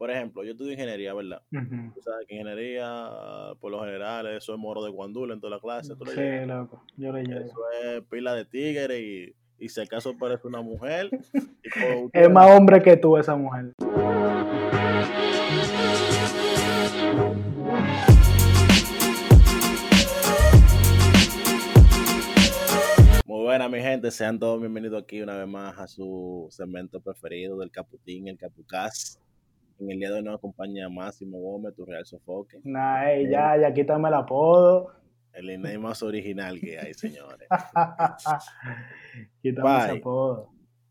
por ejemplo, yo estudio ingeniería, ¿verdad? Ujú. Tú sabes que ingeniería, por lo general, eso es moro de guandula en toda la clase. ¿tú lo Sí, loco, yo le llevo. Eso es pila de tigre y, y si acaso parece una mujer. y Es más hombre que tú esa mujer. Muy buena, mi gente. Sean todos bienvenidos aquí una vez más a su segmento preferido del Caputín, el Capucás. En el día de hoy nos acompaña Máximo Gómez, tu real sofoque. Nah, ey, ya, ya quítame el apodo. El INEI más original que hay, señores. quítame ese apodo.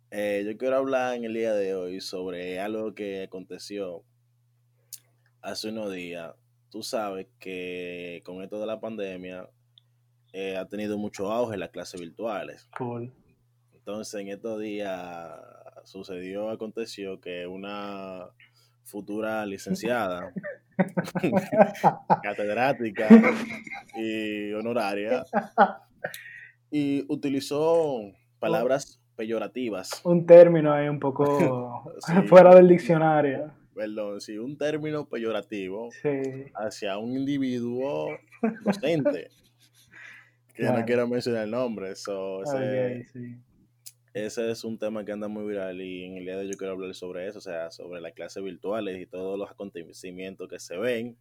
Eh, yo quiero hablar en el día de hoy sobre algo que aconteció hace unos días. Tú sabes que con esto de la pandemia eh, ha tenido mucho auge las clases virtuales. Cool. Entonces, en estos días sucedió, aconteció que una futura licenciada, catedrática y honoraria, y utilizó palabras peyorativas, Un término ahí un poco Sí. fuera del diccionario. perdón, sí, un término peyorativo Sí. hacia un individuo docente, que no quiero mencionar el nombre, so, ese- Ok, sí. Ese es un tema que anda muy viral y en el día de hoy yo quiero hablar sobre eso, o sea, sobre las clases virtuales y todos los acontecimientos que se ven.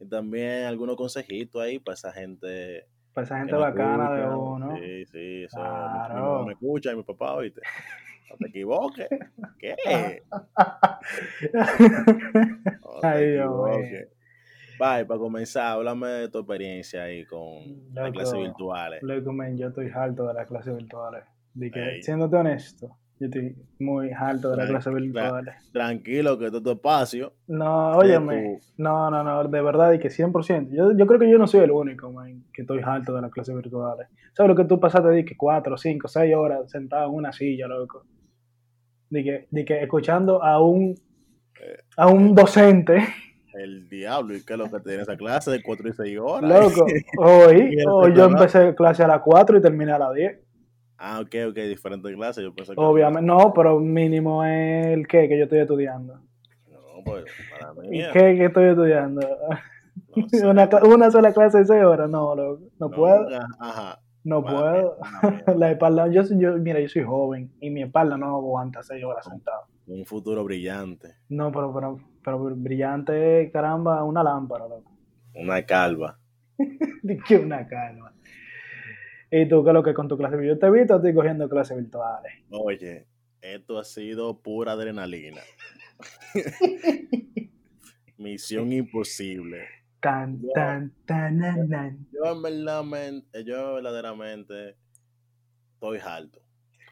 Y también algunos consejitos ahí para esa gente. Para esa gente bacana de uno. Sí, sí, eso. Mi- Mi, Claro. mamá me escucha y mi papá, oíste. No te equivoques. ¿Qué? No te Ay, Dios mío. equivoques. Bye, para comenzar, háblame de tu experiencia ahí con las clases virtuales. Loco, men, yo estoy harto de las clases virtuales. De que, Ey. siéndote honesto, yo estoy muy harto de las Claro, clases virtuales. Tranquilo, que es tu espacio. No, óyeme, no, no, no, de verdad, y que 100%. Yo, yo creo que yo no soy el único, man, que estoy harto de las clases virtuales. ¿Sabes lo que tú pasaste de que 4, 5, 6 horas sentado en una silla, loco? De que, de que escuchando a un, a un docente, El diablo, ¿y qué es lo que tiene esa clase de 4 y 6 horas? loco, hoy, hoy yo empecé clase a las 4 y terminé a las 10. Ah, ok, ok, diferentes clases. Yo pensé que. Obviamente, no, pero mínimo es el qué que yo estoy estudiando. No, pues, para mí. ¿Y qué que estoy estudiando? no sé. una, una sola clase de 6 horas, no, loco, no, puedo. Ajá. No puedo. La espalda, yo, soy- yo, mira, yo soy joven y mi espalda no aguanta seis horas sentado. Un futuro brillante. No, pero, pero, pero brillante, caramba, una lámpara, loco. Una calva. Di que una calma. ¿Y tú qué es lo que con tu clase? Yo te he visto, estoy cogiendo clases virtuales. Oye, esto ha sido pura adrenalina. Misión imposible. Tan, Yo- tan, tan, nan, nan. Yo, en verdad, men- yo verdaderamente estoy harto.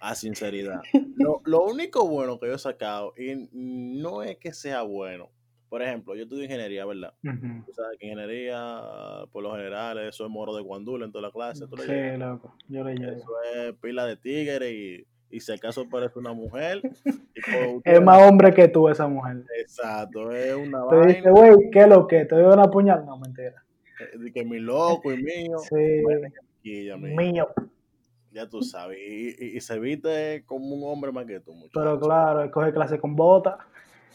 A sinceridad. Lo, lo único bueno que yo he sacado, y no es que sea bueno. Por ejemplo, yo estudio ingeniería, ¿verdad? Ujú. Tú sabes que ingeniería, por lo general, eso es moro de guandula en toda la clase. ¿tú lo Sí, loco, yo le llevo. Eso es pila de tigre y, y si acaso parece una mujer. y Es más hombre que tú esa mujer. Exacto, es una Te dice, vaina güey, ¿qué es lo que? ¿Te doy una puñal? No, mentira. eh, de que mi loco y mío. Sí, me- mío. ya tú sabes. Y, y- y se viste como un hombre más que tú, muchacho. Pero claro, él coge clase con bota.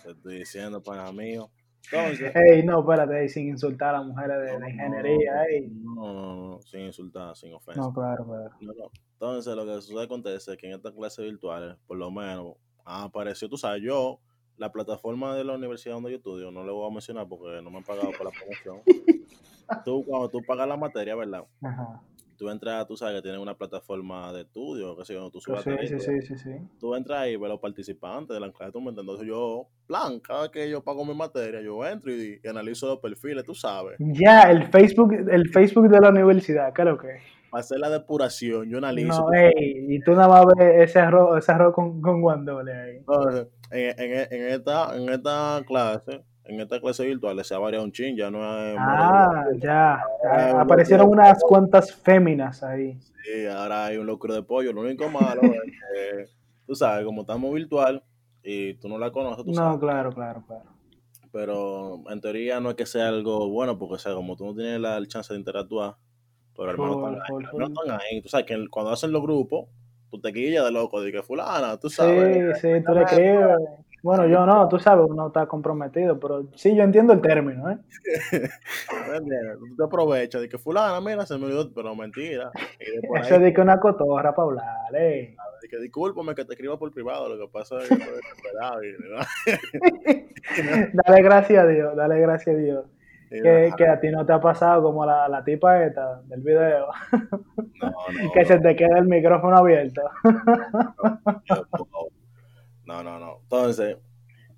Te estoy diciendo, pana mío. Entonces. Ey, no, espérate, sin insultar a las mujeres de, de ingeniería, ey. No, no, no, sin insultar, sin ofensa. No, claro, claro. No, no. Entonces, lo que sucede acontece es que en estas clases virtuales, por lo menos, ha aparecido, tú sabes, yo, la plataforma de la universidad donde yo estudio, no le voy a mencionar porque no me han pagado por la promoción. tú, cuando tú pagas la materia, ¿verdad? Ajá. Tú entras, tú sabes que tienen una plataforma de estudio, que sé yo, tú subes Sí, sí, sí, sí, sí. tú entras ahí y ves los participantes de la clase, tú me entiendes. Entonces yo, plan, cada que yo pago mi materia, yo entro y, y analizo los perfiles, tú sabes. Ya, el Facebook, el Facebook de la universidad, ¿qué es lo que? Para hacer la depuración, yo analizo. No, ey, y tú nada más ves ese arroz, ese arroz con, con guandole ahí. Entonces, en, en- en esta, en esta clase, en esta clase virtual se ha variado un chin, ya no es Ah, ya. Ah, Ah, Aparecieron unas cuantas féminas ahí. Sí, ahora hay un locro de pollo. Lo único malo es que, tú sabes, como estamos virtual y tú no la conoces, tú No, sabes. claro, claro, claro. Pero en teoría no es que sea algo bueno, porque, o sea, como tú no tienes la, chance de interactuar, pero hermano, Full, están ahí, están. Tú sabes que cuando hacen los grupos, tú te quillas de loco, de que fulana, tú Sí, sabes. sí, tú le escribes. Bueno, yo no, tú sabes, uno está comprometido, pero sí, yo entiendo el término, ¿eh? Tú te aprovechas de que fulana, mira, se me olvidó, pero mentira. Eso ahí, de que una cotorra para hablar, ¿eh? de que discúlpame que te escriba por privado, lo que pasa es que estoy desesperado Dale gracias a Dios, dale gracias a Dios. Que, a ti no te ha pasado como la, la tipa esta del video, no, no, que se te queda el micrófono abierto. No, no, no. Entonces,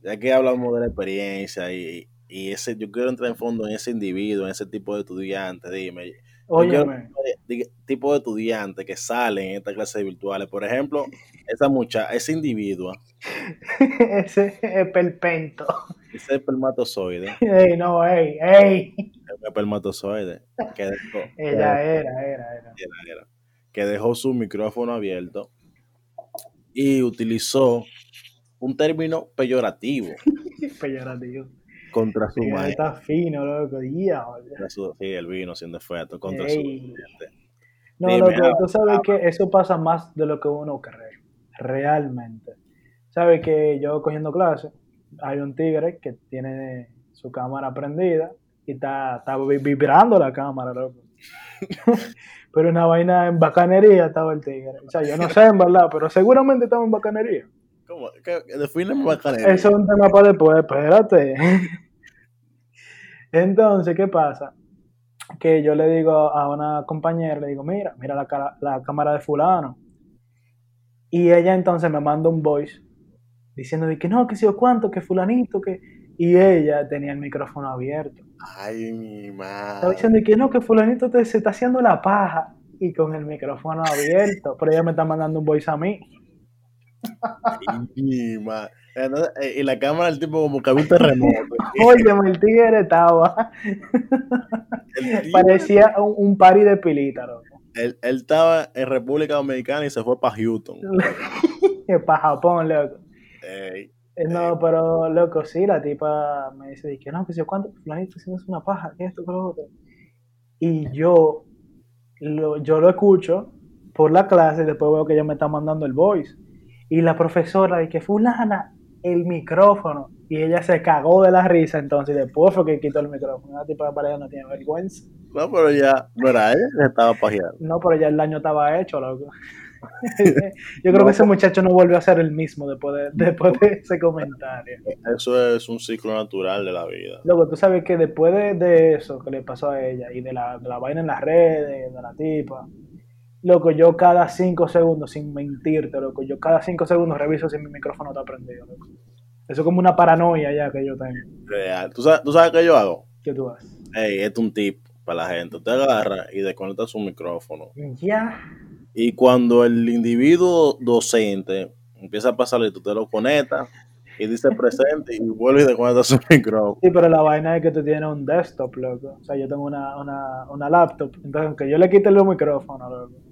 ya que hablamos de la experiencia y, y ese, yo quiero entrar en fondo en ese individuo, en ese tipo de estudiante, dime. Quiero Óyeme, de- de- tipo de estudiantes que salen en estas clases virtuales. Por ejemplo, esa mucha, ese individuo, ese esperpento. ese espermatozoide, Ey, no, ey, ey. el espermatozoide, que dejó, Ella era, era, era. era, era, que dejó su micrófono abierto y utilizó un término peyorativo Peyorativo. contra su maestro. está fino, loco. Contra su- Sí, el vino sin defecto, contra su Ey. docente. No, Dime, loco, habla, tú sabes que eso pasa más de lo que uno cree. Realmente. Sabes que yo cogiendo clases, hay un tigre que tiene su cámara prendida y está, está vi- vibrando la cámara, loco. pero una vaina en bacanería estaba el tigre. O sea, yo no sé en verdad, pero seguramente estaba en bacanería. Defíneme. Eso es un tema para después, espérate. Entonces, ¿qué pasa? Que yo le digo a una compañera, le digo, mira, mira la, cara- la cámara de fulano. Y ella entonces me manda un voice diciendo que no, que sé yo cuánto, que fulanito, que... Y ella tenía el micrófono abierto. Ay, mi Estaba madre. diciendo de que no, que fulanito te, se está haciendo la paja. Y con el micrófono abierto. Pero ella me está mandando un voice a mí. Entonces, eh, Y la cámara del tipo como que había un terremoto. Oye, el tigre estaba... El Parecía un, un party de pilita, loco. él, él estaba en República Dominicana y se fue para Houston. para Japón, loco. Ey, Eh, No, pero loco, sí, la tipa me dice que no, que sé yo cuánto, fulanito haciendo una paja, que esto, que lo otro. Y yo lo, yo lo escucho por la clase y después veo que ella me está mandando el voice. Y la profesora dice que fulana, el micrófono. Y ella se cagó de la risa entonces después fue que quitó el micrófono. La tipa de pareja no tiene vergüenza. No, pero ya no era ella estaba pajeando. No, pero ya el daño estaba hecho, loco. Yo creo No, que ese muchacho no vuelve a ser el mismo después de, después de ese comentario. Eso es un ciclo natural de la vida. Loco, tú sabes que después de, de eso que le pasó a ella y de la, de la vaina en las redes, de la tipa, loco, yo cada cinco segundos, sin mentirte, loco, yo cada cinco segundos reviso si mi micrófono está prendido, loco. Eso es como una paranoia ya que yo tengo. Real. ¿Tú sabes, ¿Tú sabes qué yo hago? ¿Qué tú haces? Ey, este es un tip para la gente. Usted agarra y desconecta su micrófono. Ya. Y cuando el individuo docente empieza a pasarle, tú te lo conectas y dice presente y vuelve y desconecta su micrófono. Sí, pero la vaina es que tú tienes un desktop, loco. O sea, yo tengo una, una, una laptop. Entonces, aunque yo le quite el micrófono, loco.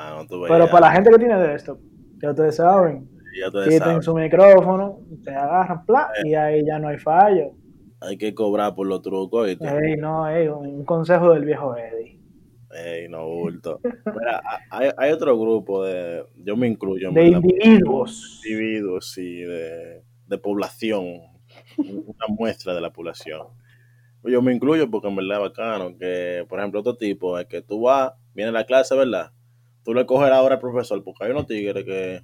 Ah, no. Pero ya, para la gente que tiene desktop, ya ustedes saben, ya tú quiten sabes. su micrófono, te agarran, pla, y ahí ya no hay fallo. Hay que cobrar por los trucos. ¿oíste? Ey, no, ey, un consejo del viejo Eddie. Ey, no bulto. Mira, hay, hay otro grupo de. Yo me incluyo De verdad, individuos. individuos, sí, de, de población. Una muestra de la población. Yo me incluyo porque en verdad es bacano. Que, por ejemplo, otro tipo es que tú vas, viene la clase, ¿verdad? Tú le coges ahora al profesor, porque hay unos tigres que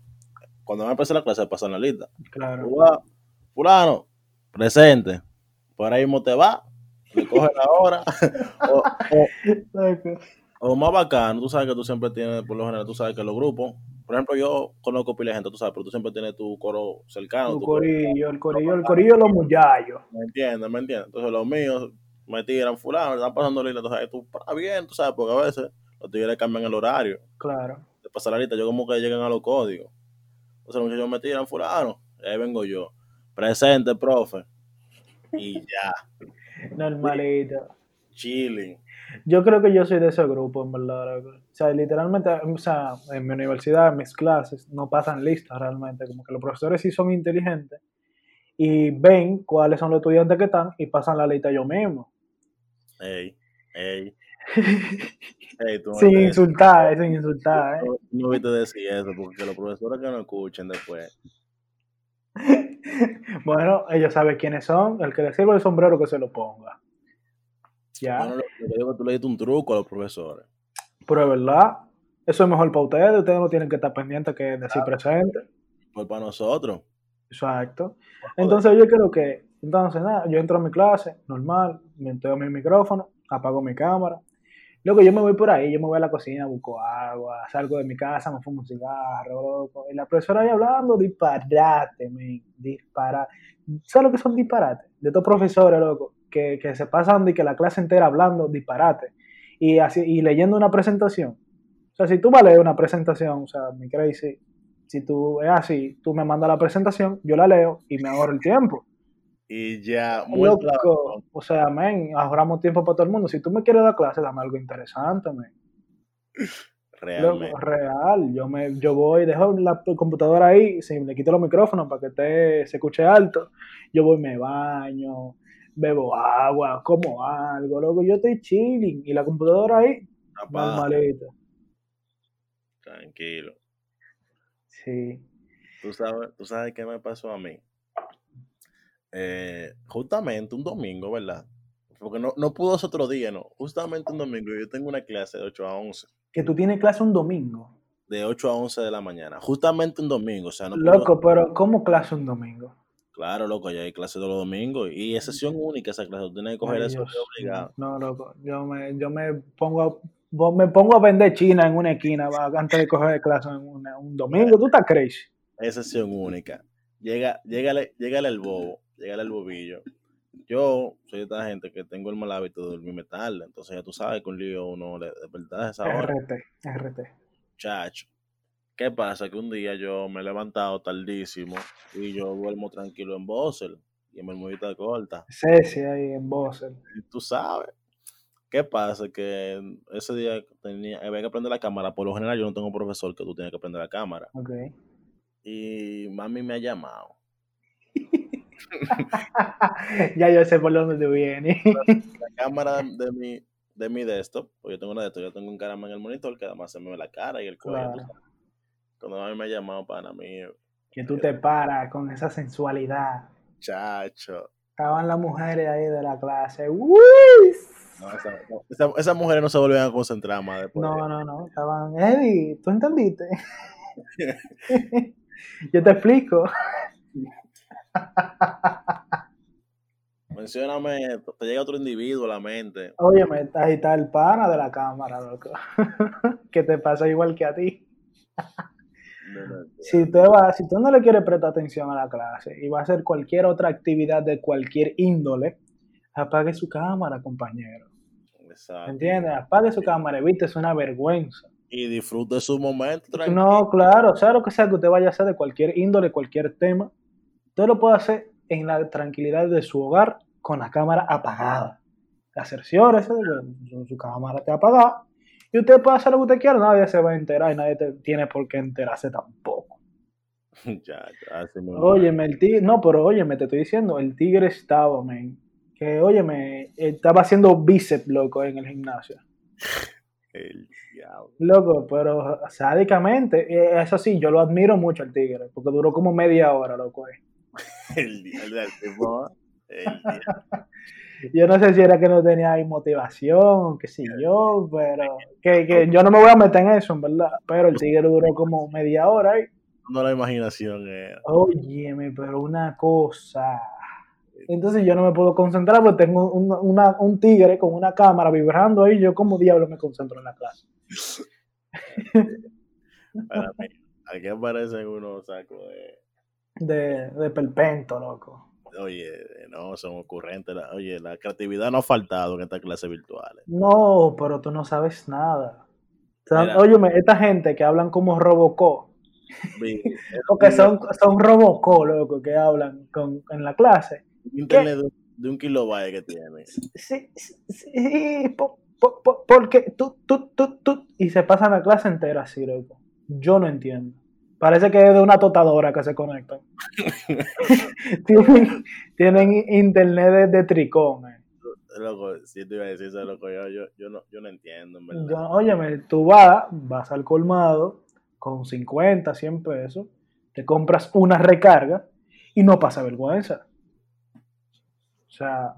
cuando van a empezar la clase pasan la lista. Claro. Fulano, presente. Por ahí mismo te va, le coges la hora. o, o- más bacano, tú sabes que tú siempre tienes, por lo general, tú sabes que los grupos, por ejemplo, yo conozco pila de gente, tú sabes, pero tú siempre tienes tu coro cercano. Tu corillo, el corillo, el corillo de los muchachos. ¿Me entiendes? ¿Me entiendes? Entonces los míos me tiran, fulano, están pasando lista, entonces tú, está bien, tú sabes, porque a veces los cambian el horario. Claro. de pasar la lista, yo como que llegan a los códigos. Entonces los muchachos me tiran, fulano, y ahí vengo yo. Presente, profe. Y ya, Normalito. chilling. Yo creo que yo soy de ese grupo, en verdad. O sea, literalmente, o sea, en mi universidad, en mis clases, no pasan listas realmente. Como que los profesores sí son inteligentes y ven cuáles son los estudiantes que están y pasan la lista ellos mismos. Ey, ey. Ey, tú no sin insultar, sin insultar, ¿eh? no, no viste decir eso, porque los profesores que no escuchen después bueno, ellos saben quiénes son. El que le sirve el sombrero que se lo ponga. Ya. No, no, lo digo tú le diste un truco a los profesores. Pero es verdad, eso es mejor para ustedes. Ustedes no tienen que estar pendientes que decir presente. Pues para nosotros. Exacto. Entonces yo creo que, entonces nada, yo entro a mi clase, normal, me mi micrófono, apago mi cámara. Luego yo me voy por ahí, yo me voy a la cocina, busco agua, salgo de mi casa, me fumo un cigarro, loco. Y la profesora ahí hablando, disparate, me disparate. ¿Sabes lo que son disparates? De estos profesores, loco, que, que se pasan de que la clase entera hablando disparate y, así, y leyendo una presentación. O sea, si tú vas a leer una presentación, o sea, mi crazy, si tú es así, tú me mandas la presentación, yo la leo y me ahorro el tiempo. Y ya, claro. o sea, men, ahorramos tiempo para todo el mundo. Si tú me quieres dar clase, dame algo interesante, men. Realmente. real. Yo me, yo voy, dejo la computadora ahí, si le quito los micrófonos para que te, se escuche alto, yo voy, me baño, bebo agua, como algo, loco, yo estoy chilling y la computadora ahí, normalita. tranquilo. Sí. ¿Tú sabes, tú sabes qué me pasó a mí. Eh, justamente un domingo, ¿verdad? Porque no, no pudo ser otro día, ¿no? Justamente un domingo. Yo tengo una clase de 8 a 11. Que tú tienes clase un domingo. De 8 a 11 de la mañana. Justamente un domingo. O sea, no Loco, pero ¿cómo clase un domingo? Claro, loco, ya hay clase todos los domingos. Y es sesión única esa clase. Tú tienes que coger Ay, eso Dios de obligado. No, loco, yo me, yo me pongo a, me pongo a vender China en una esquina va, antes de coger clase en una- un domingo. ¿Tú estás crazy? Es sesión única. Llega, llégale, llégale el bobo, llégale el bobillo. Yo soy de esta gente que tengo el mal hábito de dormirme tarde. Entonces ya tú sabes que un lío uno le despertar esa hora. RT, RT. Chacho. ¿Qué pasa? Que un día yo me he levantado tardísimo y yo duermo tranquilo en Bosel y en Bermudita corta. Ceci ahí en Bosel. Y tú sabes. ¿Qué pasa? Que ese día tenía, había que prender la cámara. Por lo general yo no tengo profesor que tú tienes que prender la cámara. Ok. Y mami me ha llamado. ya yo sé por dónde tú vienes. La cámara de mi, de mi desktop, pues yo tengo una de esto, yo tengo un caramba en el monitor que además se me ve la cara y el cuello. Claro. Cuando mami me ha llamado para mí, que tú te paras con esa sensualidad. chacho. Estaban las mujeres ahí de la clase. ¡Uy! No, esa- no, esa- esas mujeres no se volvían a concentrar más después. de- No, no, no. Estaban, Eddie, ¿tú entendiste? Yo te explico. Mencióname, te llega otro individuo a la mente. Óyeme, ahí está el pana de la cámara, loco. que te pasa igual que a ti. Si, te va, si tú no le quieres prestar atención a la clase y va a hacer cualquier otra actividad de cualquier índole, apague su cámara, compañero. exacto. ¿Entiendes? Apague su cámara, evite, es una vergüenza. Y disfrute su momento. tranquilo. No, claro, sea lo que sea que usted vaya a hacer de cualquier índole, cualquier tema, usted lo puede hacer en la tranquilidad de su hogar con la cámara apagada. De que su, cámara esté apagada y usted puede hacer lo que usted quiera, nadie se va a enterar y nadie te- tiene por qué enterarse tampoco. ya, ya, así mismo. Óyeme, el tigre, no, pero óyeme, te estoy diciendo, el tigre estaba, men, que óyeme, estaba haciendo bíceps, loco, en el gimnasio. El diablo. Loco, pero sádicamente, eh, eso sí, yo lo admiro mucho al tigre, porque duró como media hora, loco. eh. El diablo del diablo. Yo no sé si era que no tenía ahí motivación, qué sé yo, pero que, que yo no me voy a meter en eso, en verdad. Pero el tigre duró como media hora ahí. No la imaginación era. Óyeme, pero una cosa. Entonces yo no me puedo concentrar porque tengo un, una- un tigre con una cámara vibrando ahí. Yo como diablo me concentro en la clase. Para mí, aquí aparecen unos sacos de. De, de perpento, loco. Oye, no, son ocurrentes. la- Oye, la creatividad no ha faltado en estas clases virtuales. No, pero tú no sabes nada. O sea, óyeme, esta gente que hablan como Robocop, porque son, son Robocop, loco, que hablan con, en la clase. internet de, de un kilobyte que tiene. Sí, sí, sí, po- po- po- porque tú, tú, tú, tú, y se pasan la clase entera así, loco. Yo no entiendo. Parece que es de una totadora que se conectan. tienen, tienen internet de, de tricón. eh. Loco, si te iba a decir eso, loco, yo, yo, yo, no, yo no entiendo, en verdad. Óyeme, tú vas, vas al colmado con 50, 100 pesos, te compras una recarga y no pasa vergüenza. O sea,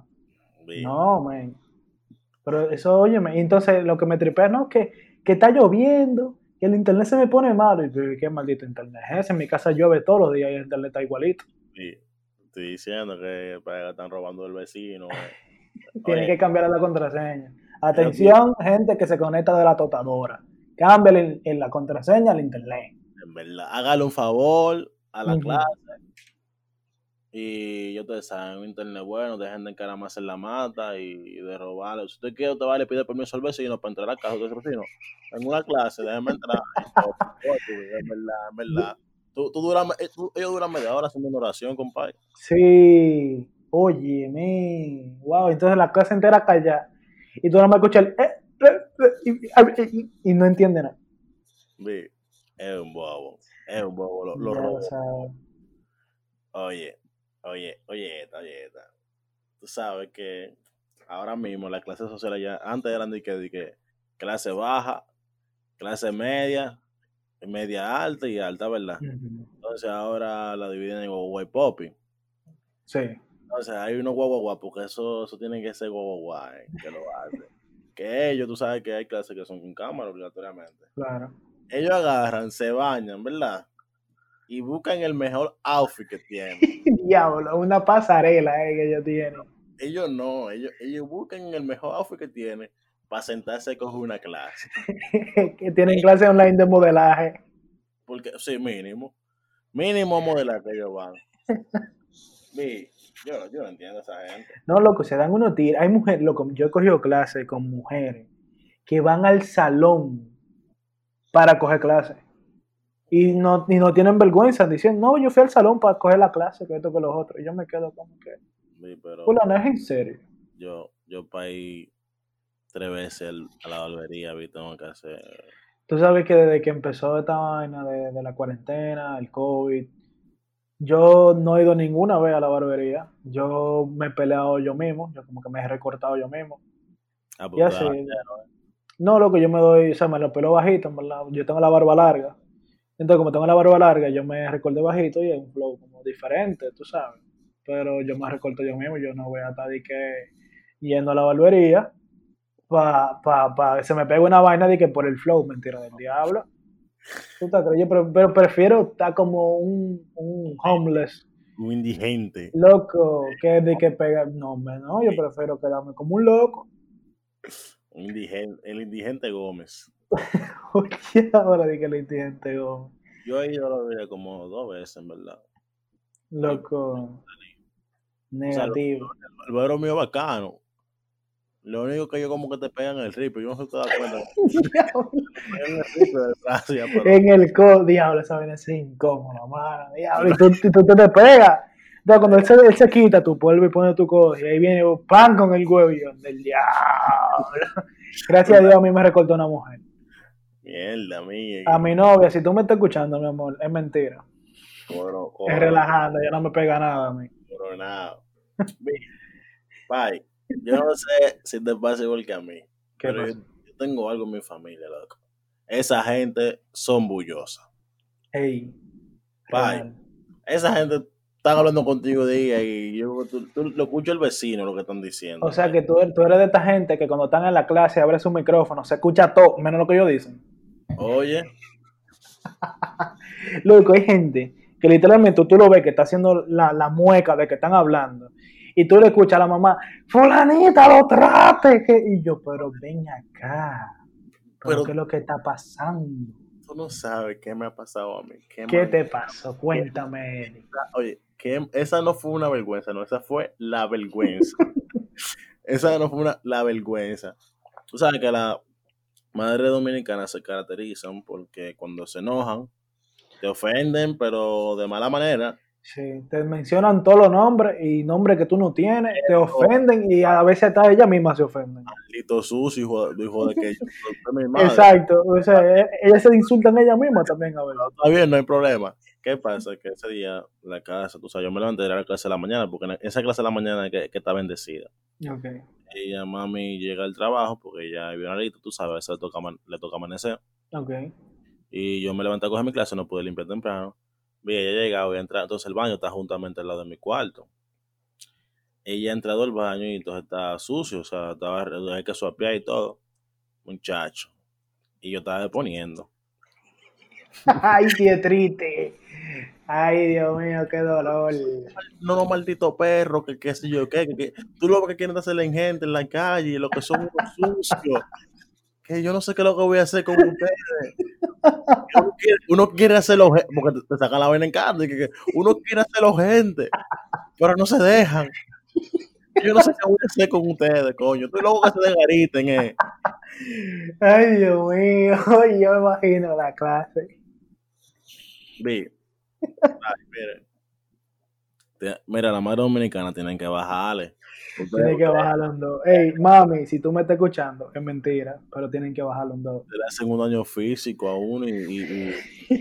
no, man. Pero eso, óyeme, entonces lo que me tripea, no, que, que está lloviendo, que el internet se me pone malo. Y ¿qué maldito internet es ese? En mi casa llueve todos los días y el internet está igualito. Sí. Estoy diciendo que están robando el vecino. eh. Tiene Oye. que cambiar la contraseña. Atención, gente que se conecta de la totadora. Cámbiale en la contraseña al internet. En verdad, hágale un favor a la clase. Y yo te saben, un internet bueno, dejen de encaramarse en la mata y de robarle. Si usted quiere, usted va le pide permiso al vecino para entrar a casa de vecino. En una clase, déjeme entrar. en verdad, en verdad. Tú, tú duras, eh, tú- ellos duran media hora haciendo una oración, compadre. Sí, oye, mi. Wow, entonces la clase entera calla. Y tú no me escuchas el. eh, eh, eh, y, no entiende nada. Sí, Es un bobo. Es un bobo. Lo, lo robo. Oye, oye, oye, oye. Tú sabes que ahora mismo las clases sociales ya, antes eran de que, de que clase baja, clase media, media alta y alta, ¿verdad? Entonces ahora la dividen en guagua y popi. Sí, Entonces hay unos guagua porque eso, eso tienen que ser guagua eh, que lo hacen. Que ellos, tú sabes que hay clases que son con cámara obligatoriamente. claro. Ellos agarran, se bañan, ¿verdad? Y buscan el mejor outfit que tienen. Diablo, una pasarela eh, que ellos tienen. ellos no, ellos, ellos buscan el mejor outfit que tienen para sentarse a coger una clase. que tienen clase online de modelaje. Porque, sí, mínimo. Mínimo modelar que ellos van. Yo, no- yo no entiendo a esa gente. No, loco, se dan unos tiros. Hay mujeres, loco, yo he cogido clases con mujeres que van al salón para coger clases. Y no, y no tienen vergüenza, dicen, no, yo fui al salón para coger la clase, que esto que los otros. Y yo me quedo como que, Mi, pero no es en serio. yo, yo para ir tres veces a la barbería, vi, tengo que hacer. Tú sabes que desde que empezó esta vaina de, de la cuarentena, el COVID, yo no he ido ninguna vez a la barbería. Yo me he peleado yo mismo, yo como que me he recortado yo mismo. Ah, Y pues, así. claro, No, lo que yo me doy, o sea, me lo pelo bajito, en verdad. Yo tengo la barba larga. Entonces, como tengo la barba larga, yo me recorté bajito y es un flow como diferente, tú sabes. Pero yo me recorto yo mismo, yo no voy a estar de que yendo a la barbería para pa, pa, se me pega una vaina de que por el flow, mentira del diablo. ¿Tú te crees? Yo pre- pero prefiero estar como un, un homeless, un indigente. loco, que de que pega. No, no, yo prefiero quedarme como un loco. Un indigente, el indigente Gómez. Oye, ahora de que lo indigente, go. Yo he ido a la barbería como dos veces, en verdad. Loco. Negativo. El barbero mío es bacano. Lo único que yo como que te pegan el rip, yo no sé si te das cuenta. En el co, diablo, esa vaina es incómoda, mano. Diablo, y tú, tú te, pegas. Entonces, cuando él se, él se quita tu polvo y pone tu cosa, y ahí viene pan con el huevo y yo, del diablo. Gracias a Dios a mí me recortó una mujer. Mierda, mía. A mi novia, si tú me estás escuchando, mi amor, es mentira. Es relajando, ya no me pega nada a mí. coronado. Bye. Yo no sé si te pasa igual que a mí. ¿Qué pero pasa? yo, yo tengo algo en mi familia, loco. Esa gente son bullosas. Ey. Bye. real. Esa gente están hablando contigo de ella y yo tú, tú lo escucho el vecino lo que están diciendo. O sea que tú, tú eres de esta gente que cuando están en la clase abre su micrófono, se escucha todo, menos lo que ellos dicen. Oye, Loco, hay gente que literalmente tú lo ves que está haciendo la, la mueca de que están hablando. Y tú le escuchas a la mamá, fulanita, lo trate. que-". Y yo, pero ven acá. Pero, Pero- ¿qué es lo que está pasando? tú no sabes qué me ha pasado a mí. Qué ¿Qué mal- te pasó? Cuéntame. Oye, que esa no fue una vergüenza, no, esa fue la vergüenza. esa no fue una, la vergüenza. Tú sabes que las madres dominicanas se caracterizan porque cuando se enojan, te ofenden, pero de mala manera. Sí, te mencionan todos los nombres y nombres que tú no tienes, te ofenden y a veces hasta ellas mismas se ofenden. Lito sucio, hijo, de- hijo de que yo mi madre. Exacto, o sea, e- ellas se insultan ellas mismas también a ver. Está bien, no hay problema. ¿Qué pasa? Que ese día la casa, tú sabes, yo me levanté a la clase de la mañana, porque en esa clase de la mañana que, que está bendecida. Ok. Ella, mami, llega al trabajo porque ella vive Alito, tú sabes, a veces le toca, aman- le toca amanecer. Ok. Y yo me levanté a coger mi clase, no pude limpiar temprano. Vi, ella llegado y entra, entonces el baño está juntamente al lado de mi cuarto. Ella ha entrado al baño y entonces está sucio, o sea, estaba, hay que suapear y todo. Muchacho. Y yo estaba deponiendo. Ay, qué triste. Ay, Dios mío, qué dolor. No, no, maldito perro, que qué sé yo, qué, que, que- tú lo que quieren hacerle en gente en la calle, lo que son unos sucios. Que yo no sé qué es lo que voy a hacer con ustedes. Uno quiere, uno quiere hacerlo, porque te, sacan la vaina en cara, y que, que uno quiere hacerlo gente, pero no se dejan. Yo no sé qué voy a hacer con ustedes, coño. Tú luego que se desgariten, eh. Ay, Dios mío, yo me imagino la clase. Vi. Ay, Mira, la madre dominicana tienen que bajarle. Tienen que bajar los dos. Ey, mami, si tú me estás escuchando, es mentira, pero tienen que bajar los dos. le hacen un daño físico a uno y, y- y-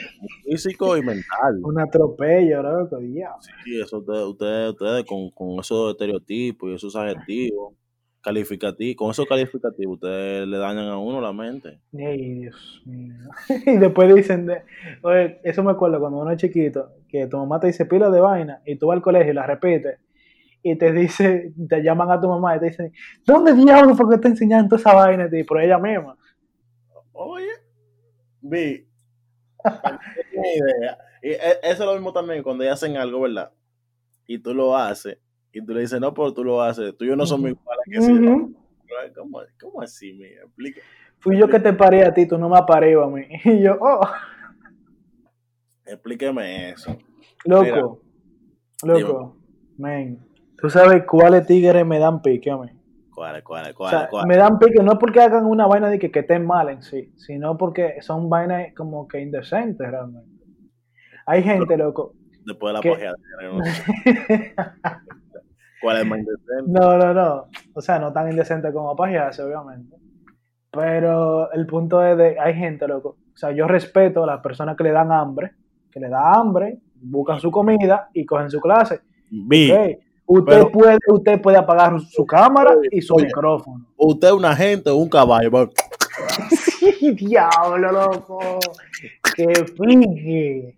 físico y mental. Un atropello, loco, diablo. Sí, eso ustedes, ustedes, ustedes con, con esos estereotipos y esos adjetivos calificativos, con esos calificativos ustedes le dañan a uno la mente. Ay, Dios mío. Y después dicen, de, oye, eso me acuerdo cuando uno es chiquito, que tu mamá te dice pila de vaina y tú vas al colegio y la repites y te dice, te llaman a tu mamá y te dicen, ¿dónde diablos fue que te enseñaron toda esa vaina? Y por ella misma. Oye, vi, idea. Y e- eso es lo mismo también cuando ellos hacen algo, ¿verdad? Y tú lo haces, y tú le dices, no, pero tú lo haces, tú y yo no somos iguales. que sí. Ujú. ¿Cómo, cómo así, mía? Explica. Fui yo que te paré a ti, tú no me parido a mí. Y yo, oh, Explíqueme eso. loco, loco, men. ¿Tú sabes cuáles tigres me dan pique a mí? ¿Cuál, cuál, O cuál, sea, cuál? me dan pique no porque hagan una vaina de que, que estén mal en sí, sino porque son vainas como que indecentes realmente. Hay gente, loco. Después de la no sé. ¿Cuál es más indecente? No, no, no. O sea, no tan indecente como pajearse, obviamente. Pero el punto es de, hay gente, loco. O sea, yo respeto a las personas que le dan hambre, que le da hambre, buscan su comida y cogen su clase. Vi, Usted, Pero- puede, usted puede apagar su cámara y su Oye. micrófono. usted es un agente o un caballo. Sí, diablo, loco. Qué pique.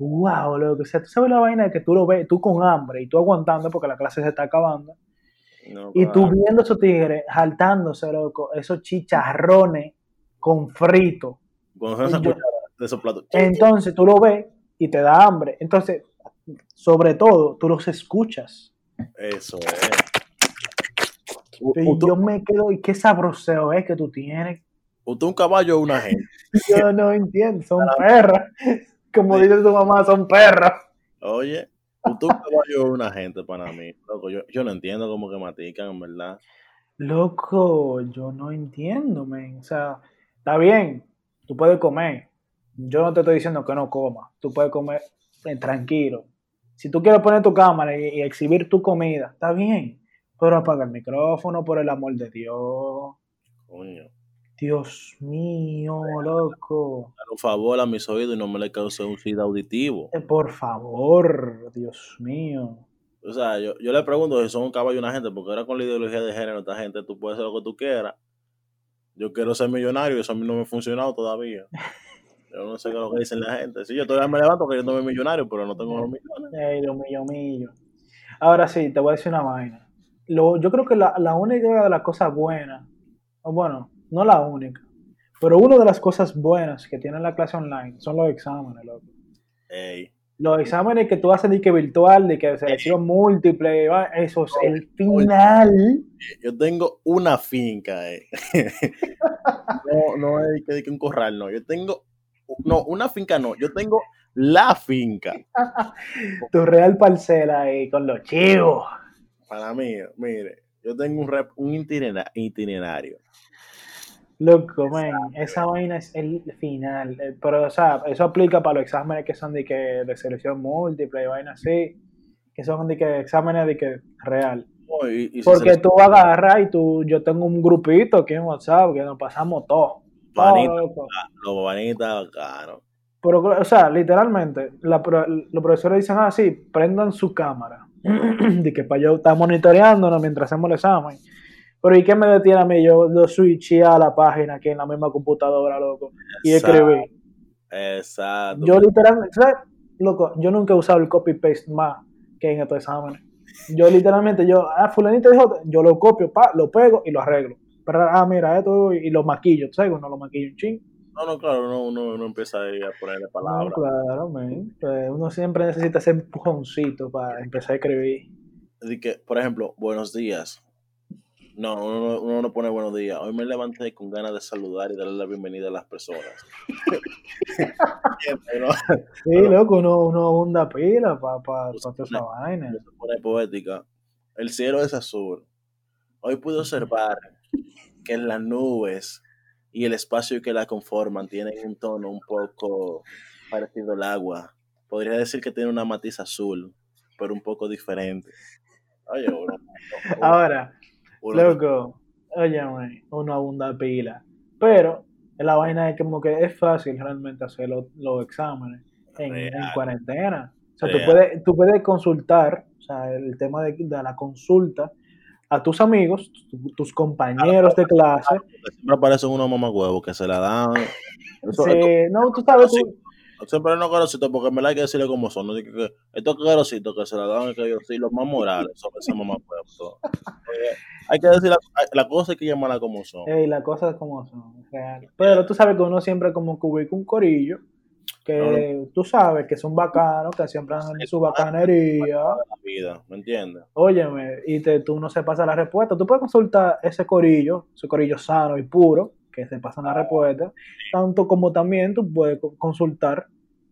Wow, loco. O sea, tú sabes la vaina de que tú lo ves, tú con hambre y tú aguantando porque la clase se está acabando. No, Y tú viendo esos tigres jaltándose, loco, esos chicharrones con frito. Con Yo- de esos platos. Entonces tú lo ves y te da hambre. Entonces, sobre todo, tú los escuchas. Eso es. Y yo me quedo, y qué sabroseo es que tú tienes. usted un caballo o un agente. Yo no entiendo, son perras. Como dice tu mamá, son perras. Oye, un caballo o un agente para mí. Loco, yo, yo no entiendo cómo que matican, en verdad. Loco, yo no entiendo, men. O sea, está bien, tú puedes comer. Yo no te estoy diciendo que no comas. Tú puedes comer eh, tranquilo. Si tú quieres poner tu cámara y, y exhibir tu comida, está bien. Pero apaga el micrófono, por el amor de Dios. Coño. Dios mío, loco. Dar un favor a mis oídos y no me le cause un sida auditivo. Eh, Por favor, Dios mío. O sea, yo, yo le pregunto si son un caballo o una gente, porque ahora con la ideología de género, esta gente, tú puedes hacer lo que tú quieras. Yo quiero ser millonario y eso a mí no me ha funcionado todavía. Yo no sé qué es lo que dicen la gente. Sí, yo todavía me levanto queriéndome millonario, pero no tengo los millones. Ey, mío, mío. Ahora sí, te voy a decir una vaina. Lo, yo creo que la, la única de las cosas buenas, o bueno, no la única, pero una de las cosas buenas que tiene la clase online son los exámenes, loco. Ey, Los exámenes que tú haces de que virtual, de que selección múltiple, va, eso es el final. yo tengo una finca, eh. no, no es que, que un corral, no. Yo tengo, no, una finca no. Yo tengo la finca. Tu real parcela ahí con los chivos. Para mí, mire, yo tengo un, rep- un itinera- itinerario. Loco, man, esa vaina es el final. Eh, Pero, o sea, eso aplica para los exámenes que son de que de selección múltiple y vaina así, que son de que exámenes de que real. Y- y Porque se les- tú agarras y tú, yo tengo un grupito aquí en WhatsApp que nos pasamos todo. todo, Panita, loco. los bobanitas bacanos. Pero, o sea, literalmente, la los profesores dicen, ah, sí, prendan su cámara. de que para yo estar monitoreándonos mientras hacemos el examen. Pero ¿y qué me detiene a mí? Yo lo switché a la página aquí en la misma computadora, loco. Y escribí. Exacto. Yo literalmente, ¿sabes? loco, yo nunca he usado el copy-paste más que en estos exámenes. Yo literalmente, yo, ah, fulanito dijo, yo lo copio, pa, lo pego y lo arreglo. Pero, ah, mira, esto y lo maquillo, ¿sabes? No lo maquillo un ching. No, no, claro, uno, uno, uno empieza a ponerle No, palabras. claro, man. Pues uno siempre necesita ese empujoncito para empezar a escribir. Así que, por ejemplo, buenos días. No, uno, no- uno no pone buenos días. Hoy me levanté con ganas de saludar y darle la bienvenida a las personas. Siempre, ¿no? Sí, loco, uno, uno abunda pila para pa, pa toda esa vaina. se pone poética. El cielo es azul. Hoy pude observar que en las nubes y el espacio que la conforman tienen un tono un poco parecido al agua. Podría decir que tiene una matiz azul, pero un poco diferente. Oye, Ahora, uno- loco, oye, man, uno abunda pila. Pero la vaina es como que es fácil realmente hacer los, los exámenes en, cuarentena. O sea, tú puedes, tú puedes consultar, o sea, el tema de, de la consulta a tus amigos, tu- tus compañeros de clase. siempre aparecen unos mamagüevos que se la dan. Eso- Sí, no, tú sabes, tú, Siempre no carositos, porque me la hay que decirle como son. No Dice que, que estos carositos que se la dan, que yo sí, los más morales sobre ese mamagüevo. Eh, hay que decir la, la cosa hay que llamarla como son. Ey, las cosas como son, real. Pero tú sabes que uno siempre como que ubica un corillo que tú sabes que son bacanos, que siempre andan en su bacanería. la vida, ¿me entiendes? Óyeme, y te, tú no se pasa la respuesta. Tú puedes consultar ese corillo, ese corillo sano y puro, que se pasan la respuesta, tanto como también tú puedes co- consultar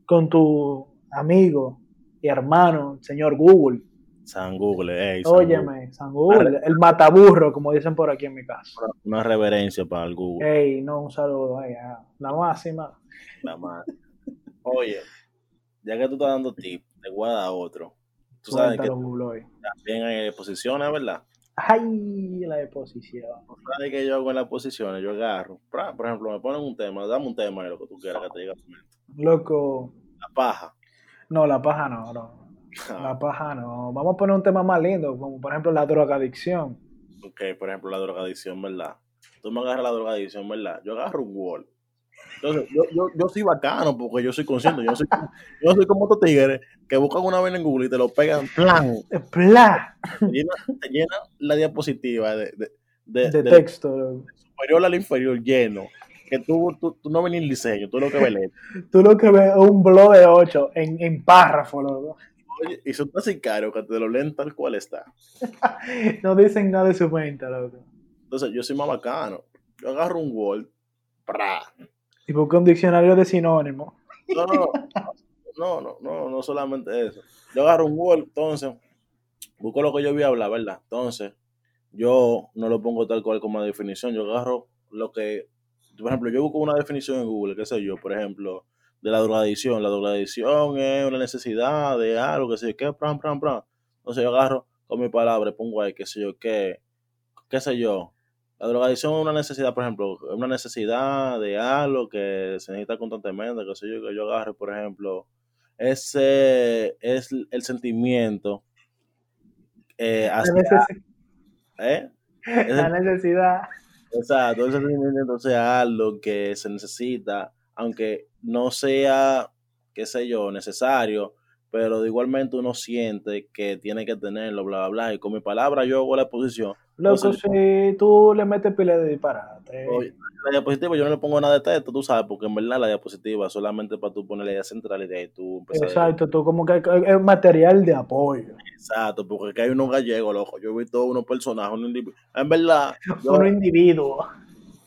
con tu amigo y hermano, señor Google. San Google, ey, San Google. Óyeme, San Google, el mataburro, como dicen por aquí en mi casa. Una reverencia para el Google, Ey, no, un saludo, ey, ah, la máxima. la más. Oye, ya que tú estás dando tips, te voy a dar otro. Tú sabes que Google, también hay posiciones, ¿verdad? Ay, la exposición. Tú sabes que yo hago en las posiciones, yo agarro. Por ejemplo, me ponen un tema, dame un tema de lo que tú quieras que te diga. Loco, La paja. no, la paja no, no. La paja no. Vamos a poner un tema más lindo, como por ejemplo la drogadicción. Ok, por ejemplo, la drogadicción, ¿verdad? Tú me agarras la drogadicción, ¿verdad? Yo agarro un Word. Entonces, yo, yo, yo soy bacano porque yo soy consciente. Yo soy, como- yo soy como estos tigres que buscan una vez en Google y te lo pegan, plan, Eh, ¡Pla! te llenan, te llenan la diapositiva de, de, de- De del texto. superior al inferior lleno. Que tú, tú, tú no ves ni el diseño, tú lo que ves. Tú lo que ves es un blog de 8 en, en párrafo, loco. Oye, y son tan sicarios que te lo leen tal cual está. No dicen nada de su mente, loco. Entonces, yo soy más bacano. Yo agarro un Word, pra, Y busca un diccionario de sinónimos. No, no, no, no, no, no solamente eso. Yo agarro un Word, entonces, busco lo que yo voy a hablar, ¿verdad? Entonces, yo no lo pongo tal cual como definición, yo agarro lo que, por ejemplo, yo busco una definición en Google, qué sé yo, por ejemplo, de la drogadicción. La drogadicción es una necesidad de algo, qué sé yo, qué, pram, pram, pram. Entonces yo agarro con mi palabra, pongo ahí, qué sé yo, qué, qué sé yo. La drogadicción es una necesidad, por ejemplo, una necesidad de algo que se necesita constantemente, que sé yo, que yo agarre, por ejemplo, ese es el sentimiento eh, La, hacia, ¿eh? la necesidad. Exacto, ese sentimiento sea algo que se necesita, aunque no sea, qué sé yo, necesario, pero igualmente uno siente que tiene que tenerlo, bla, bla, bla, y con mi palabra yo hago la exposición. Loco, si tú le metes pila de disparate. Oye, la diapositiva yo no le pongo nada de texto, tú sabes, porque en verdad la diapositiva es solamente para tú poner la idea central y de ahí tú empezar. Exacto, tú como que es material de apoyo. Exacto, porque aquí hay unos gallegos, loco. Yo he visto unos personajes, unos individuos. En verdad, yo, Un individuo.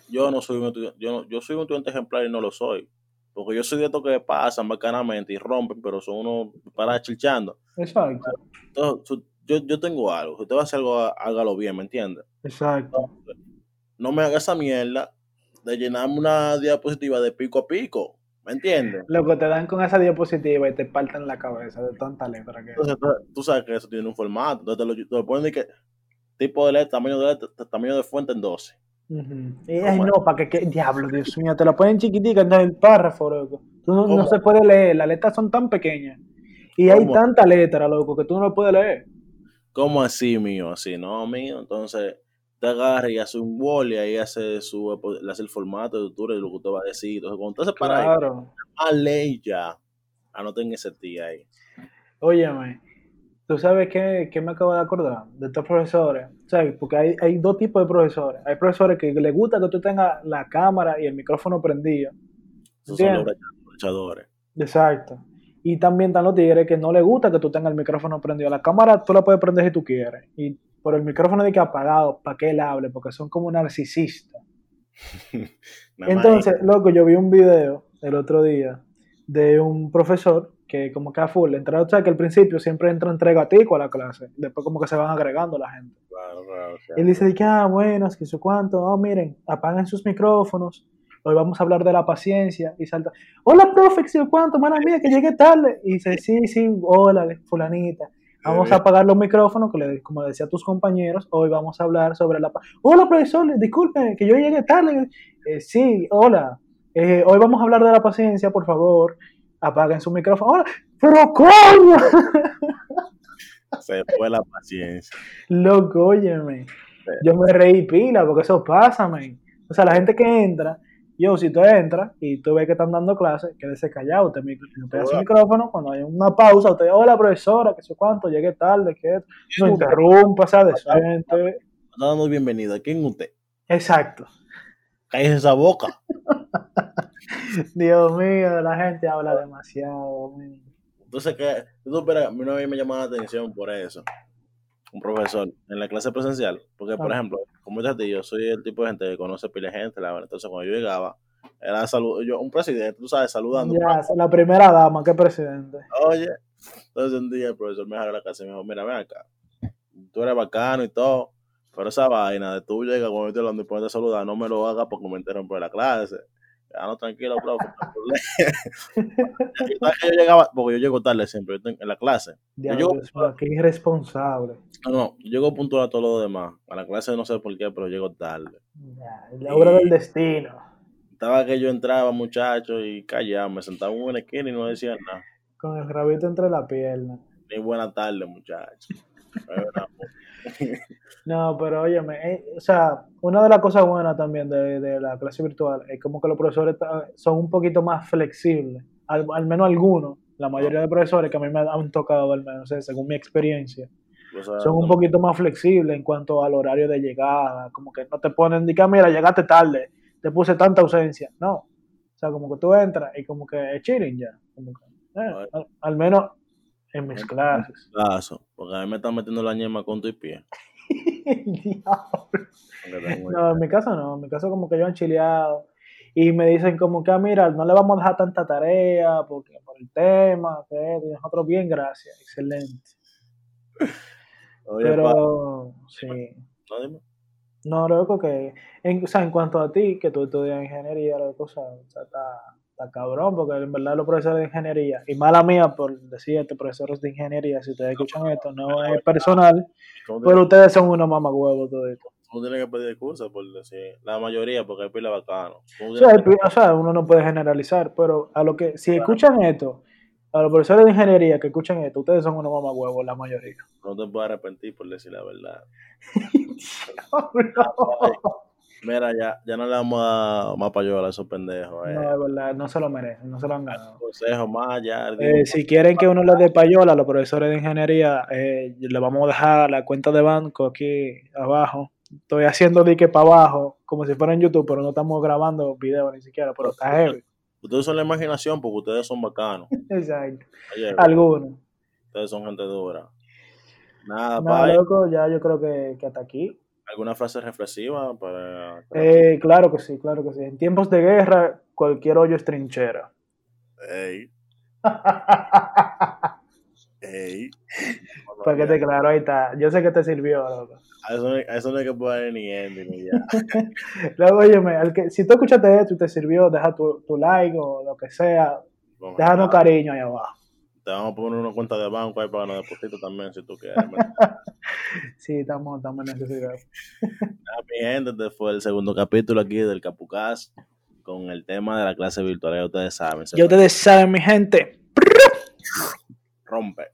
yo no soy un estudiante, yo, no- yo soy un estudiante ejemplar y no lo soy. Porque yo soy de estos que pasan bacanamente y rompen, pero son unos para chilchando. Exacto, Entonces, yo, yo tengo algo. Si usted va a hacer algo, hágalo bien, ¿me entiende? exacto. No me haga esa mierda de llenarme una diapositiva de pico a pico. ¿Me entiendes? Loco, te dan con esa diapositiva y te parten la cabeza de tanta letra que Entonces, tú- tú sabes que eso tiene un formato. Entonces, te lo, te lo ponen de que tipo de letra, tamaño de letra, tamaño de fuente en 12. Ujú. Y, ay, no, para que, que- diablo, Dios mío, te lo ponen chiquitica en el párrafo, loco. Tú no, no se puede leer, las letras son tan pequeñas. Y hay tanta letra, loco, que tú no lo puedes leer. ¿Cómo así, mío? Así, no, mío. Entonces, te agarra y hace un wall y ahí hace, su, le hace el formato de estructura y lo que usted va a decir. Entonces, cuando usted se para ahí, Claro. a ley ya. Anoten ese día ahí. Óyeme, ¿tú sabes qué, qué me acabo de acordar? De estos profesores. ¿Sabes? Porque hay, hay dos tipos de profesores. Hay profesores que les gusta que tú tengas la cámara y el micrófono prendido. Esos son los ¿Entiendes? luchadores. Exacto. Y también están los tigres que no les gusta que tú tengas el micrófono prendido. La cámara tú la puedes prender si tú quieres. Y por el micrófono de que apagado, para que él hable, porque son como narcisistas. Entonces, loco, yo vi un video el otro día de un profesor que como que a full entra, o sea, que al principio siempre entra entre gatico a la clase, después como que se van agregando la gente. Claro, claro, claro. Él dice que, ah, bueno, es que eso cuánto, oh, miren, apaguen sus micrófonos, hoy vamos a hablar de la paciencia, y salta, hola, profe, yo cuánto, mala mía, que llegué tarde, y dice, sí, sí, hola, fulanita, vamos a apagar los micrófonos, que le, como decía a tus compañeros, hoy vamos a hablar sobre la paz. Hola, profesor, disculpe, que yo llegué tarde, Eh, sí, hola, eh, hoy vamos a hablar de la paciencia, por favor, apaguen su micrófono, hola, pero coño, Se fue la paciencia. Loco, óyeme. Yo me reí pila porque eso pasa, man. O sea, la gente que entra, yo, si tú entras y tú ves que están dando clases, quédese callado, usted te hace Hola. micrófono, cuando hay una pausa, usted, hola profesora, que sé cuánto, llegué tarde, que esto". no interrumpa, sea decente. Está dando bienvenida. ¿Quién usted? Exacto. Cállese esa boca. Dios mío, la gente habla demasiado. Entonces, que tú a mí una vez me llamó la atención por eso. Un profesor en la clase presencial. Porque, por Ah. ejemplo, como te digo, yo soy el tipo de gente que conoce pila de gente. La verdad. Entonces, cuando yo llegaba, era salud, yo, un presidente, tú sabes, saludando. Ya, la primera dama, que presidente. Oye, entonces un día el profesor me agarró la casa y me dijo, mira, ven acá, tú eres bacano y todo, pero esa vaina de tú llegas cuando yo estoy hablando y ponerte a saludar, no me lo hagas porque me interrumpe la clase. Ya no, tranquilo, profe, yo llegaba, porque yo llego tarde siempre, en la clase. Dios, Yo- mío, qué irresponsable. No, no, yo llego puntual a todo lo demás. A la clase no sé por qué, pero llego tarde. Ya, la obra del destino. Estaba que yo entraba, muchacho, y callado, me sentaba en una esquina y no decía nada. Con el rabito entre la pierna. Ni buena tarde, muchacho. No, pero óyeme, eh, o sea, una de las cosas buenas también de, de la clase virtual es como que los profesores son un poquito más flexibles, al, al menos algunos, la mayoría de profesores que a mí me han tocado, al menos, eh, según mi experiencia, o sea, son un poquito más flexibles en cuanto al horario de llegada, como que no te ponen, di que, "Ah, mira, llegaste tarde, te puse tanta ausencia, no, o sea, como que tú entras y como que es chilling ya, como que, eh, al, al menos en mis clases. caso, porque a mí me están metiendo la ñema con tu pie. No, en mi caso no, en mi caso como que yo han chileado y me dicen como que, ah, mira, no le vamos a dejar tanta tarea porque por el tema, que esto", y nosotros bien, gracias, excelente. Oye, pa, Pero sí, no, dime. no, loco que, en, o sea, en cuanto a ti, que tú estudias ingeniería, loco, o sea, está, está cabrón, porque en verdad los profesores de ingeniería, y mala mía por decir esto, profesores de ingeniería, si ustedes escuchan esto, no es personal, ¿Cómo pero ustedes son unos mamagüevos todo esto. Tú tienes que pedir excusas por decir la mayoría, porque hay pila bacano. O sea, tienes que- el- o sea, uno no puede generalizar, pero a lo que, si escuchan esto, a los profesores de ingeniería que escuchan esto, ustedes son unos mamagüevos, la mayoría. no te puedes arrepentir por decir la verdad. no, Mira, ya, ya no le vamos a dar más payola a esos pendejos. Eh. es verdad, no se lo merecen, no se lo han ganado. Consejo más, ya. Eh, si quieren que uno les dé payola a los profesores de ingeniería, eh, le vamos a dejar la cuenta de banco aquí abajo. Estoy haciendo dique para abajo, como si fuera en YouTube, pero no estamos grabando video ni siquiera, pero está heavy. Ustedes son la imaginación porque ustedes son bacanos. Exacto. Algunos. ustedes son gente dura. Nada, No, loco, ya yo creo que, que hasta aquí. ¿Alguna frase reflexiva para... Eh, claro que sí, claro que sí. En tiempos de guerra, cualquier hoyo es trinchera. Ey, ey. Para que te claro, ahí está. Yo sé que te sirvió, loco. A eso, a eso no hay que poner ni ending ni ya. Luego, óyeme, al que, si tú escuchaste esto y te sirvió, deja tu, tu like o lo que sea. Bueno, Déjanos nada, cariño ahí abajo. Te vamos a poner una cuenta de banco ahí para que nos deposites también si tú quieres. Sí, estamos, estamos en necesidad. Nada, mi gente, este fue el segundo capítulo aquí del Capucast con el tema de la clase virtual. Ya ustedes saben, Ya ustedes saben, mi gente. rompe.